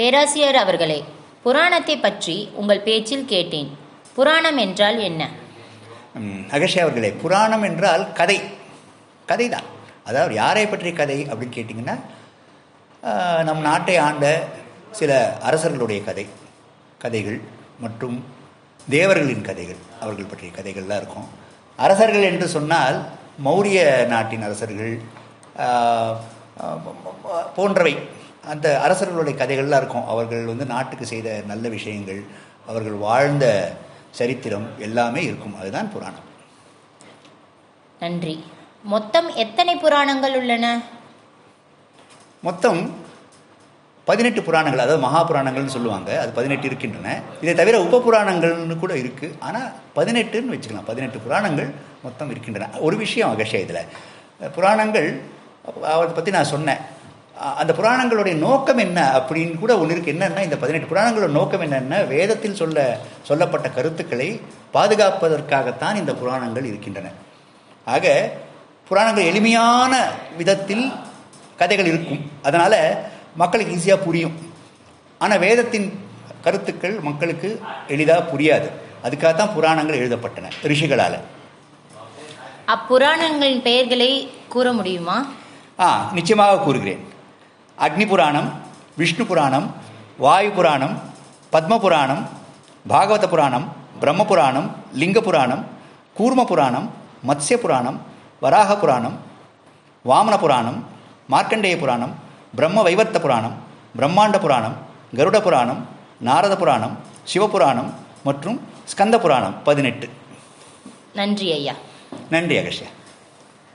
பேராசிரியர் அவர்களே புராணத்தை பற்றி உங்கள் பேச்சில் கேட்டேன். புராணம் என்றால் என்ன? அகஷே அவர்களே புராணம் என்றால் கதை. கதை தான் அதாவது யாரை பற்றிய கதை அப்படின்னு கேட்டிங்கன்னா நம் நாட்டை ஆண்ட சில அரசர்களுடைய கதை கதைகள் மற்றும் தேவர்களின் கதைகள் அவர்கள் பற்றிய கதைகள்லாம் இருக்கும். அரசர்கள் என்று சொன்னால் மௌரிய நாட்டின் அரசர்கள் போன்றவை. அந்த அரசர்களுடைய கதைகள்லாம் இருக்கும் அவர்கள் வந்து நாட்டுக்கு செய்த நல்ல விஷயங்கள் அவர்கள் வாழ்ந்த சரித்திரம் எல்லாமே இருக்கும் அதுதான் புராணம் நன்றி மொத்தம் எத்தனை புராணங்கள் உள்ளன மொத்தம் பதினெட்டு புராணங்கள் அதாவது மகா புராணங்கள்னு சொல்லுவாங்க அது பதினெட்டு இருக்கின்றன இதை தவிர உப புராணங்கள்னு கூட இருக்குது ஆனால் பதினெட்டுன்னு வச்சுக்கலாம் பதினெட்டு புராணங்கள் மொத்தம் இருக்கின்றன ஒரு விஷயம் அகஷய இதில் புராணங்கள் அதை பற்றி நான் சொன்னேன் அந்த புராணங்களுடைய நோக்கம் என்ன அப்படின்னு கூட ஒன்று இருக்குது என்னன்னா இந்த பதினெட்டு புராணங்களோட நோக்கம் என்னன்னா வேதத்தில் சொல்ல சொல்லப்பட்ட கருத்துக்களை பாதுகாப்பதற்காகத்தான் இந்த புராணங்கள் இருக்கின்றன. ஆக புராணங்கள் எளிமையான விதத்தில் கதைகள் இருக்கும். அதனால் மக்களுக்கு ஈஸியாக புரியும். ஆனால் வேதத்தின் கருத்துக்கள் மக்களுக்கு எளிதாக புரியாது. அதுக்காக தான் புராணங்கள் எழுதப்பட்டன ரிஷிகளால். அப்புராணங்களின் பெயர்களை கூற முடியுமா? ஆ நிச்சயமாக கூறுகிறேன். அக்னி புராணம் விஷ்ணு புராணம் வாயு புராணம் பத்ம புராணம் பாகவத புராணம் பிரம்ம புராணம் லிங்க புராணம் கூர்ம புராணம் மத்ஸ்ய புராணம் வராக புராணம் வாமன புராணம் மார்க்கண்டேய புராணம் பிரம்ம வைவர்த்த புராணம் பிரம்மாண்ட புராணம் கருட புராணம் நாரத புராணம் சிவபுராணம் மற்றும் ஸ்கந்த புராணம் பதினெட்டு. நன்றி ஐயா. நன்றி அகஷ்யா.